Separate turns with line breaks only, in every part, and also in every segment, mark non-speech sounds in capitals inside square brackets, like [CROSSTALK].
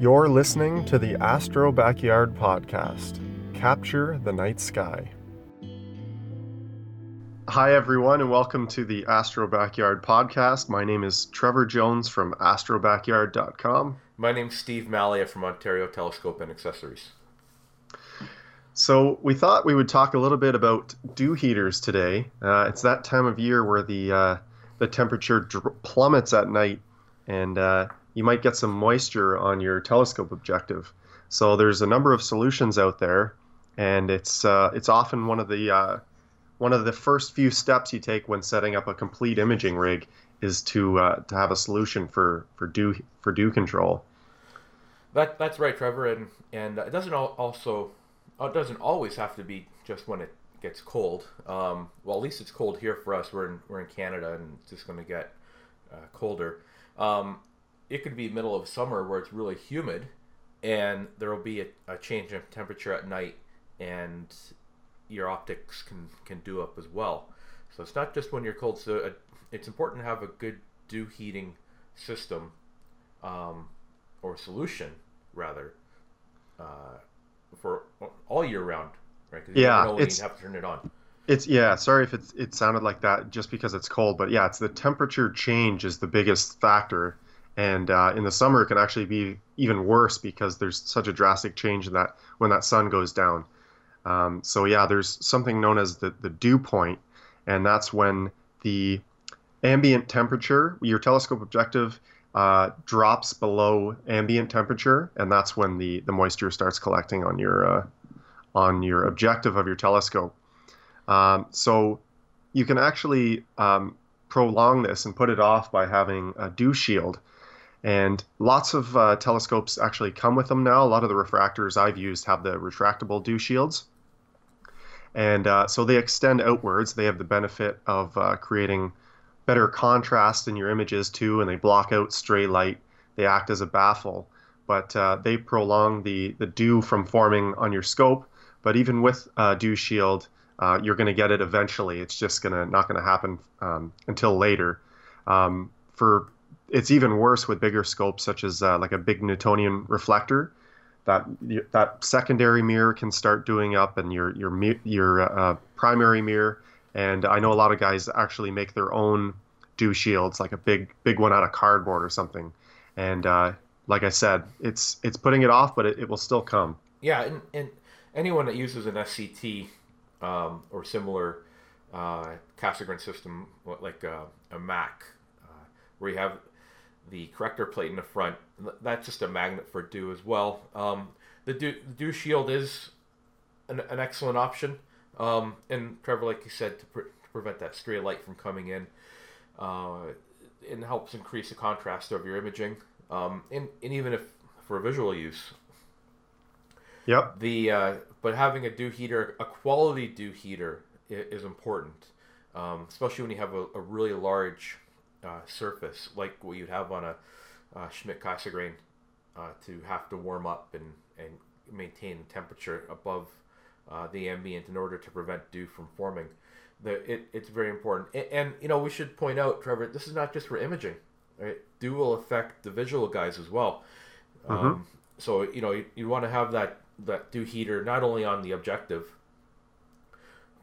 You're listening to the Astro Backyard Podcast. Capture the night sky. Hi, everyone, and welcome to the Astro Backyard Podcast. My name is Trevor Jones from astrobackyard.com.
My name's Steve Malia from Ontario Telescope and Accessories.
So, we thought we would talk a little bit about dew heaters today. Uh, it's that time of year where the, uh, the temperature dr- plummets at night, and uh, you might get some moisture on your telescope objective. So, there's a number of solutions out there, and it's, uh, it's often one of the uh, one of the first few steps you take when setting up a complete imaging rig is to uh, to have a solution for for dew for dew control.
That that's right, Trevor, and and it doesn't also it doesn't always have to be just when it gets cold. Um, well, at least it's cold here for us. We're in we're in Canada, and it's just going to get uh, colder. Um, it could be middle of summer where it's really humid, and there will be a, a change in temperature at night, and your optics can can dew up as well. So it's not just when you're cold. So uh, it's important to have a good dew heating system, um, or solution rather, uh, for all year round, right?
Cause yeah,
it's you have to turn it on.
It's yeah. Sorry if it's it sounded like that just because it's cold, but yeah, it's the temperature change is the biggest factor, and uh, in the summer it can actually be even worse because there's such a drastic change in that when that sun goes down. Um, so yeah, there's something known as the, the dew point, and that's when the ambient temperature, your telescope objective, uh, drops below ambient temperature, and that's when the, the moisture starts collecting on your uh, on your objective of your telescope. Um, so you can actually um, prolong this and put it off by having a dew shield. And lots of uh, telescopes actually come with them now. A lot of the refractors I've used have the retractable dew shields. And uh, so they extend outwards. They have the benefit of uh, creating better contrast in your images too, and they block out stray light. They act as a baffle, but uh, they prolong the, the dew from forming on your scope. But even with uh, dew shield, uh, you're going to get it eventually. It's just gonna not going to happen um, until later. Um, for it's even worse with bigger scopes, such as uh, like a big Newtonian reflector that that secondary mirror can start dewing up, and your your your uh, primary mirror. And I know a lot of guys actually make their own dew shields, like a big big one out of cardboard or something. And uh, like I said, it's it's putting it off, but it, it will still come.
Yeah, and, and anyone that uses an SCT um, or similar uh, Cassegrain system, like a, a Mak, uh, where you have the corrector plate in the front. That's just a magnet for dew as well. Um, the, dew, the dew shield is an, an excellent option. Um, and Trevor, like you said, to, pre- to, prevent that stray light from coming in, uh, it helps increase the contrast of your imaging. Um, and, and even if for visual use.
Yep.
The uh, but having a dew heater, a quality dew heater, is, is important, um, especially when you have a, a really large uh, surface, like what you'd have on a uh, Schmidt Cassegrain, uh, to have to warm up and, and maintain temperature above uh, the ambient in order to prevent dew from forming. The, it, it's very important. And, and, you know, we should point out, Trevor, this is not just for imaging. Right? Dew will affect the visual guys as well. Mm-hmm. Um, so, you know, you, you want to have that, that dew heater not only on the objective,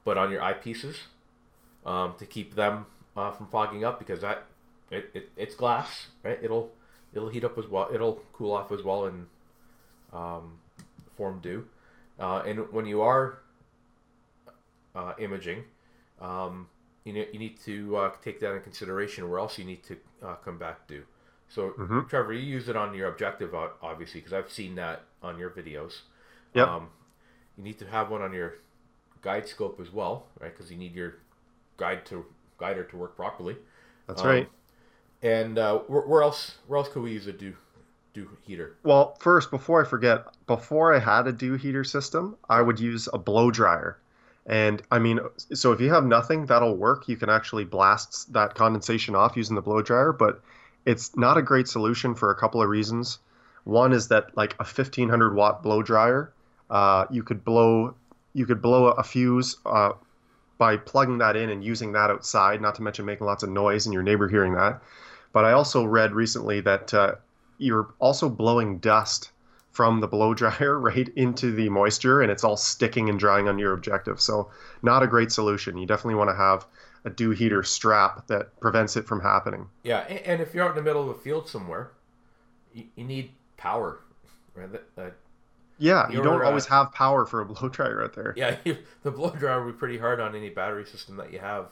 but on your eyepieces um, to keep them uh, from fogging up because that it, it it's glass, right? It'll it'll heat up as well. It'll cool off as well and um, form dew. Uh, and when you are uh, imaging, um, you, need, you need to uh, take that in consideration, Where else you need to uh, come back dew. So, mm-hmm. Trevor, you use it on your objective, obviously, because I've seen that on your videos.
Yep. Um,
you need to have one on your guide scope as well, right? Because you need your guide to guider to work properly.
That's um, right.
And uh, where, where, else? Where else could we use a dew dew heater?
Well, first, before I forget, before I had a dew heater system, I would use a blow dryer. And I mean, so if you have nothing, that'll work. You can actually blast that condensation off using the blow dryer, but it's not a great solution for a couple of reasons. One is that like a 1500 watt blow dryer, uh, you could blow you could blow a fuse uh, by plugging that in and using that outside, not to mention making lots of noise and your neighbor hearing that. But I also read recently that uh, you're also blowing dust from the blow dryer [LAUGHS] right into the moisture, and it's all sticking and drying on your objective. So not a great solution. You definitely want to have a dew heater strap that prevents it from happening.
Yeah, and if you're out in the middle of a field somewhere, you, need power. Right? Uh,
yeah, you don't uh, always have power for a [LAUGHS] blow dryer out there.
Yeah, the blow dryer would be pretty hard on any battery system that you have.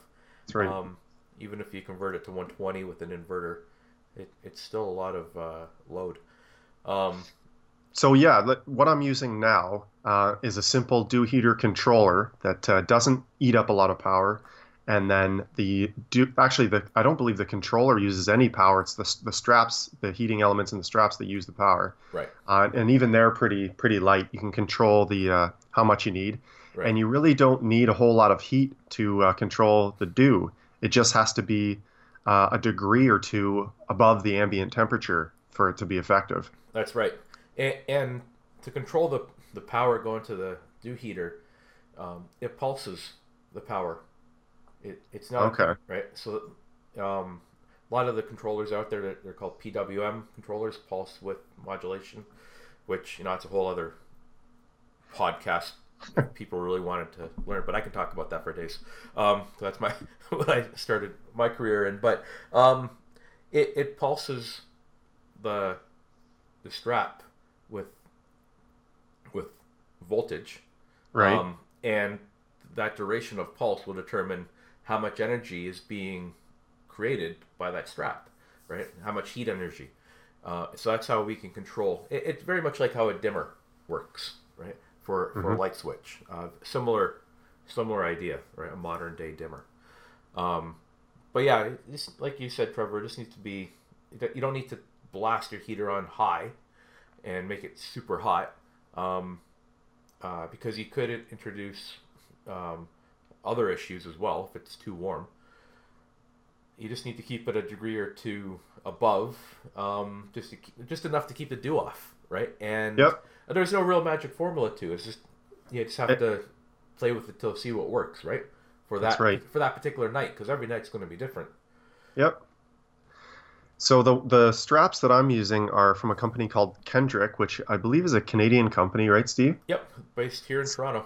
That's right. Um,
even if you convert it to 120 with an inverter, it, it's still a lot of uh, load. Um,
so yeah, what I'm using now uh, is a simple dew heater controller that uh, doesn't eat up a lot of power and then the do actually the I don't believe the controller uses any power. It's the the straps, the heating elements in the straps that use the power.
Right.
Uh, and even they're pretty pretty light. You can control the uh, how much you need, right. and you really don't need a whole lot of heat to uh, control the dew. It just has to be uh, a degree or two above the ambient temperature for it to be effective.
That's right. And, and to control the the power going to the dew heater, um, it pulses the power it, it's not
okay.
Right. So um, a lot of the controllers out there they're, they're called PWM controllers, pulse width modulation, which you know it's a whole other podcast. [LAUGHS] people really wanted to learn, but I can talk about that for days. Um, so that's my [LAUGHS] what I started my career in. But um, it, it pulses the the strap with with voltage,
right? Um,
and that duration of pulse will determine how much energy is being created by that strap, right? How much heat energy. Uh, so that's how we can control. It, it's very much like how a dimmer works, right? For for mm-hmm. a light switch, uh, similar similar idea, right? A modern day dimmer. Um, but yeah, this, like you said, Trevor, it just needs to be. You don't need to blast your heater on high and make it super hot, um, uh, because you could introduce um, other issues as well if it's too warm. You just need to keep it a degree or two above, um, just to, just enough to keep the dew off, right? And
yep.
there's no real magic formula to it. It's just you just have it, to play with it to see what works, right? For that
right.
for that particular night, because every night's going to be different.
Yep. So the the straps that I'm using are from a company called Kendrick, which I believe is a Canadian company, right, Steve?
Yep, based here in Toronto.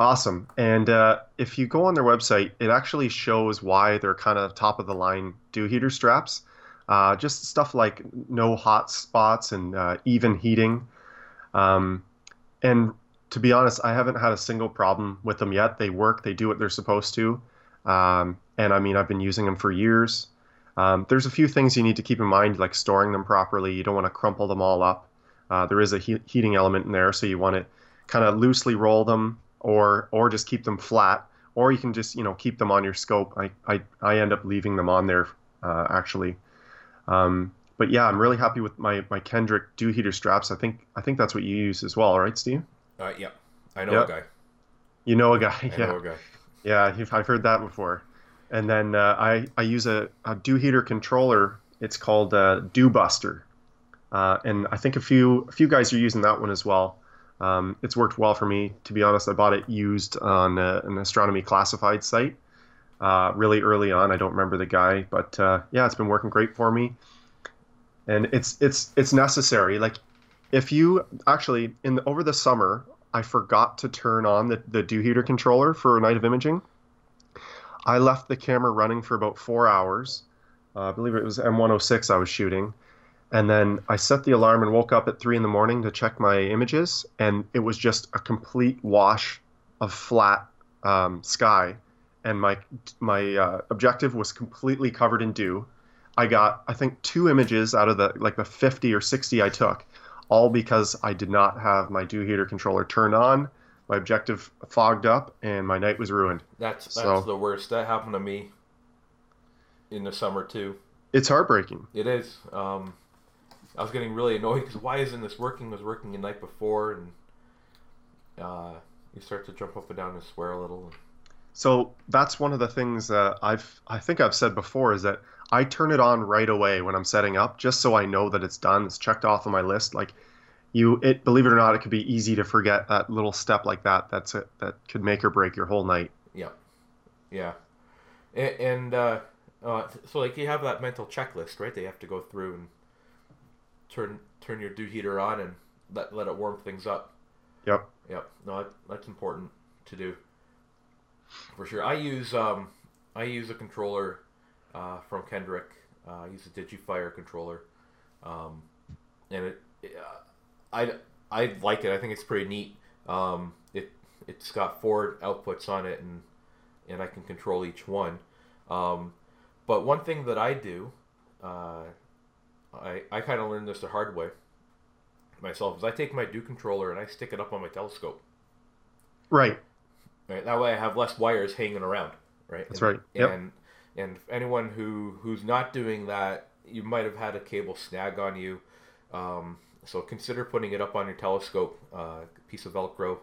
Awesome. And uh, if you go on their website, it actually shows why they're kind of top of the line dew heater straps. Uh, just stuff like no hot spots and uh, even heating. Um, and to be honest, I haven't had a single problem with them yet. They work, they do what they're supposed to. Um, and I mean, I've been using them for years. Um, there's a few things you need to keep in mind, like storing them properly. You don't want to crumple them all up. Uh, there is a he- heating element in there, so you want to kind of loosely roll them or or just keep them flat, or you can just you know keep them on your scope. I I, I end up leaving them on there uh, actually. Um, but yeah, I'm really happy with my my Kendrick dew heater straps. I think I think that's what you use as well, right, Steve?
Uh, yeah, I know yep. a guy.
You know a guy. [LAUGHS]
I
yeah.
know a guy.
Yeah, I've heard that before. And then uh, I I use a, a dew heater controller. It's called uh, Dew Buster, uh, and I think a few a few guys are using that one as well. Um, it's worked well for me. To be honest, I bought it used on a, an astronomy classified site uh, really early on. I don't remember the guy, but uh, yeah, it's been working great for me. And it's it's it's necessary. Like if you actually in the, over the summer, I forgot to turn on the, the dew heater controller for a night of imaging. I left the camera running for about four hours. Uh, I believe it was M106 I was shooting and then I set the alarm and woke up at three in the morning to check my images, and it was just a complete wash of flat um, sky, and my my uh, objective was completely covered in dew. I got I think two images out of the like the 50 or 60 I took, all because I did not have my dew heater controller turned on. My objective fogged up, and my night was ruined.
That's that's so, the worst. That happened to me in the summer too.
It's heartbreaking.
It is. Um, I was getting really annoyed because why isn't this working? It was working the night before, and uh, you start to jump up and down and swear a little.
So that's one of the things that I've I think I've said before is that I turn it on right away when I'm setting up, just so I know that it's done. It's checked off on my list. Like you, it believe it or not, it could be easy to forget that little step like that. That's it. That could make or break your whole night.
Yeah, yeah, and, and uh, uh, so like you have that mental checklist, right? They have to go through and turn turn your dew heater on and let let it warm things up.
Yep.
Yep. No, that, that's important to do. For sure. I use um, I use a controller uh, from Kendrick. Uh, I use a DigiFire controller, um, and it, uh, I I like it. I think it's pretty neat. Um, it it's got four outputs on it, and and I can control each one. Um, but one thing that I do, uh, I I kind of learned this the hard way myself is I take my dew controller and I stick it up on my telescope.
Right.
Right. That way I have less wires hanging around. Right.
That's
and,
right. Yep.
And and anyone who who's not doing that, you might have had a cable snag on you. Um, so consider putting it up on your telescope, uh, piece of Velcro.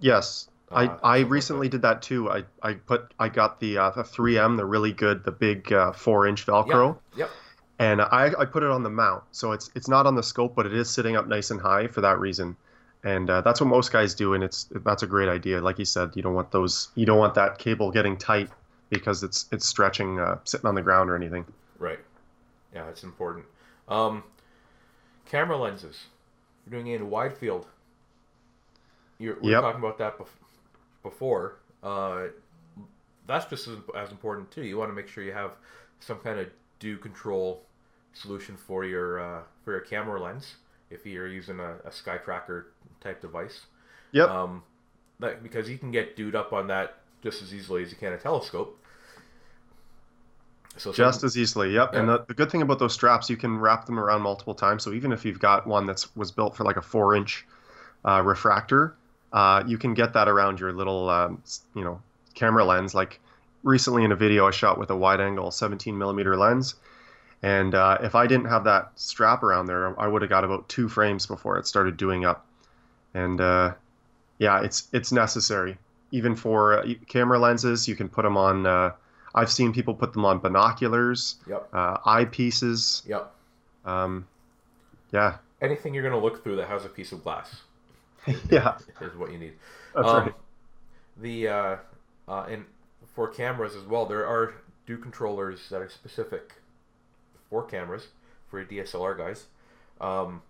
Yes.
Uh,
I, I
something like
recently did that too. I, I put I got the uh, the 3M, the really good, the big uh, four inch Velcro,
Yep.
And I, I put it on the mount. So it's it's not on the scope, but it is sitting up nice and high for that reason. And uh, that's what most guys do, and it's that's a great idea. Like you said, you don't want those you don't want that cable getting tight because it's it's stretching uh, sitting on the ground or anything.
Right. Yeah, it's important. Um, camera lenses. You're doing it in wide field. You're, we were
Yep.
talking about that bef- before. Uh, that's just as, as important too. You want to make sure you have some kind of dew control solution for your uh, for your camera lens if you're using a, a sky tracker type device.
Yep.
Um, that, because you can get dude up on that just as easily as you can a telescope. So some-
Just as easily, yep. And the, the good thing about those straps, you can wrap them around multiple times. So even if you've got one that's was built for like a four inch uh, refractor, uh, you can get that around your little, um, you know, camera lens. Like recently in a video I shot with a wide angle 17 millimeter lens, and uh, if I didn't have that strap around there, I would have got about two frames before it started dewing up. And uh, yeah, it's it's necessary. Even for uh, camera lenses, you can put them on. Uh, I've seen people put them on binoculars,
Yep.
uh, eyepieces.
Yep.
Um, yeah,
anything you're going to look through that has a piece of glass [LAUGHS]
yeah,
is what you need.
that's
Um,
right.
The uh, uh, and for cameras as well, there are dew controllers that are specific for cameras for your DSLR guys. Um,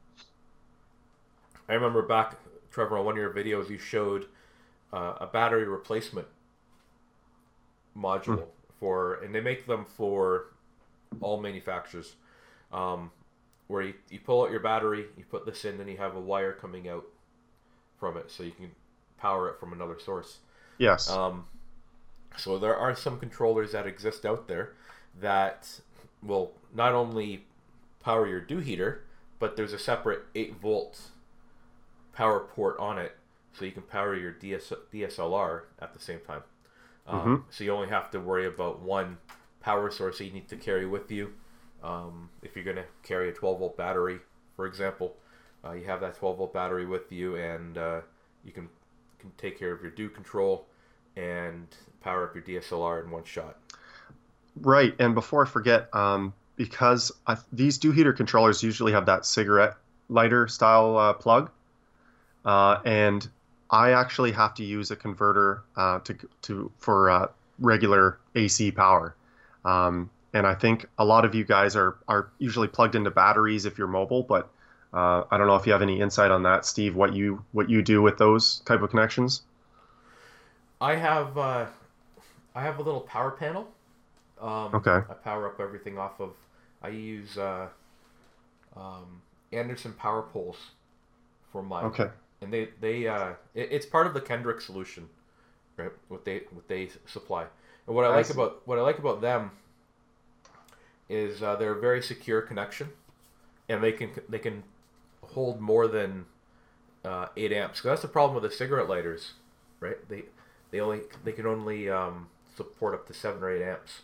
I remember back, Trevor, on one of your videos, you showed uh, a battery replacement module for, and they make them for all manufacturers. Um, where you, you pull out your battery, you put this in, then you have a wire coming out from it, so you can power it from another source.
Yes,
Um, so there are some controllers that exist out there that will not only power your dew heater, but there's a separate 8 volt power port on it, so you can power your DS- DSLR at the same time. Um, So you only have to worry about one power source that you need to carry with you. Um, if you're going to carry a 12 volt battery, for example, uh, you have that 12 volt battery with you, and uh, you can can take care of your dew control and power up your DSLR in one shot.
Right. And before I forget, um, because I, these dew heater controllers usually have that cigarette lighter style uh, plug, uh, and I actually have to use a converter uh, to to for uh, regular AC power. Um, and I think a lot of you guys are are usually plugged into batteries if you're mobile, but uh, I don't know if you have any insight on that, Steve. What you what you do with those type of connections?
I have uh, I have a little power panel. Um,
Okay.
I power up everything off of. I use uh, um, Anderson power poles for mine.
Okay.
and they they uh, it, it's part of the Kendrick solution, right? What they what they supply, and what I
I
like
see.
about what I like about them is uh, they're a very secure connection, and they can they can hold more than uh, eight amps. 'Cause that's the problem with the cigarette lighters, right? They they only they can only um, support up to seven or eight amps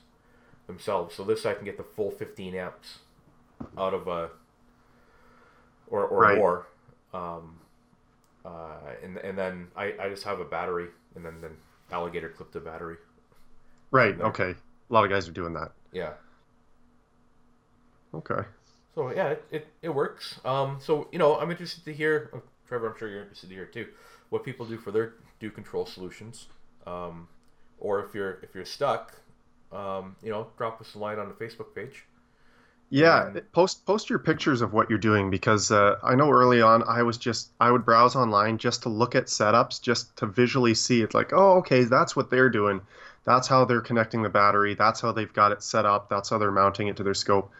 themselves. So this I can get the full fifteen amps out of a or or
Right.
more. Um, uh, and and then I, I just have a battery and then then alligator clip the battery.
Right. Okay. A lot of guys are doing that.
Yeah.
Okay.
So yeah, it, it, it works. Um, so you know, I'm interested to hear, oh, Trevor. I'm sure you're interested to hear too, what people do for their dew control solutions. Um, or if you're if you're stuck, um, you know, drop us a line on the Facebook page,
Yeah, post post your pictures of what you're doing because uh, I know early on I was just I would browse online just to look at setups, just to visually see It's Like, oh, okay, that's what they're doing. That's how they're connecting the battery. That's how they've got it set up. That's how they're mounting it to their scope.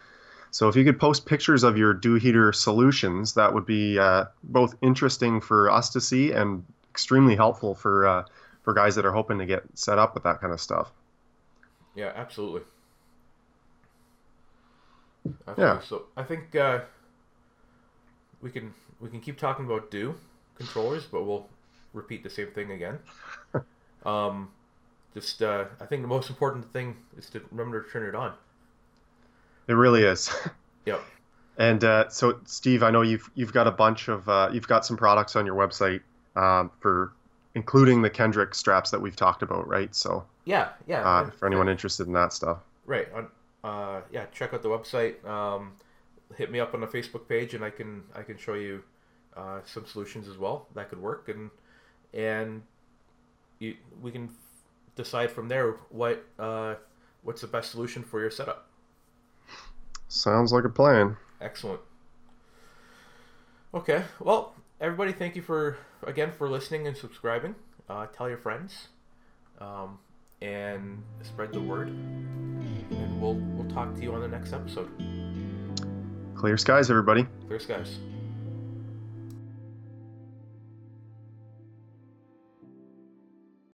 So if you could post pictures of your dew heater solutions, that would be uh, both interesting for us to see and extremely helpful for uh, for guys that are hoping to get set up with that kind of stuff.
Yeah, absolutely. yeah. So I think uh, we can we can keep talking about dew controllers, but we'll repeat the same thing again. [LAUGHS] um, just uh, I think the most important thing is to remember to turn it on.
It really is. [LAUGHS]
Yep.
And uh, so, Steve, I know you've you've got a bunch of uh, you've got some products on your website um, for including the Kendrick straps that we've talked about, right? So
yeah, yeah.
Uh, for anyone interested in that stuff,
right? On, uh, yeah, check out the website. Um, hit me up on the Facebook page, and I can I can show you uh, some solutions as well that could work, and and you, we can decide from there what uh, what's the best solution for your setup.
Sounds like a plan.
Excellent. Okay, well, everybody, thank you for again for listening and subscribing. Uh, tell your friends, um, and spread the word. And we'll we'll talk to you on the next episode.
Clear skies, everybody.
Clear skies.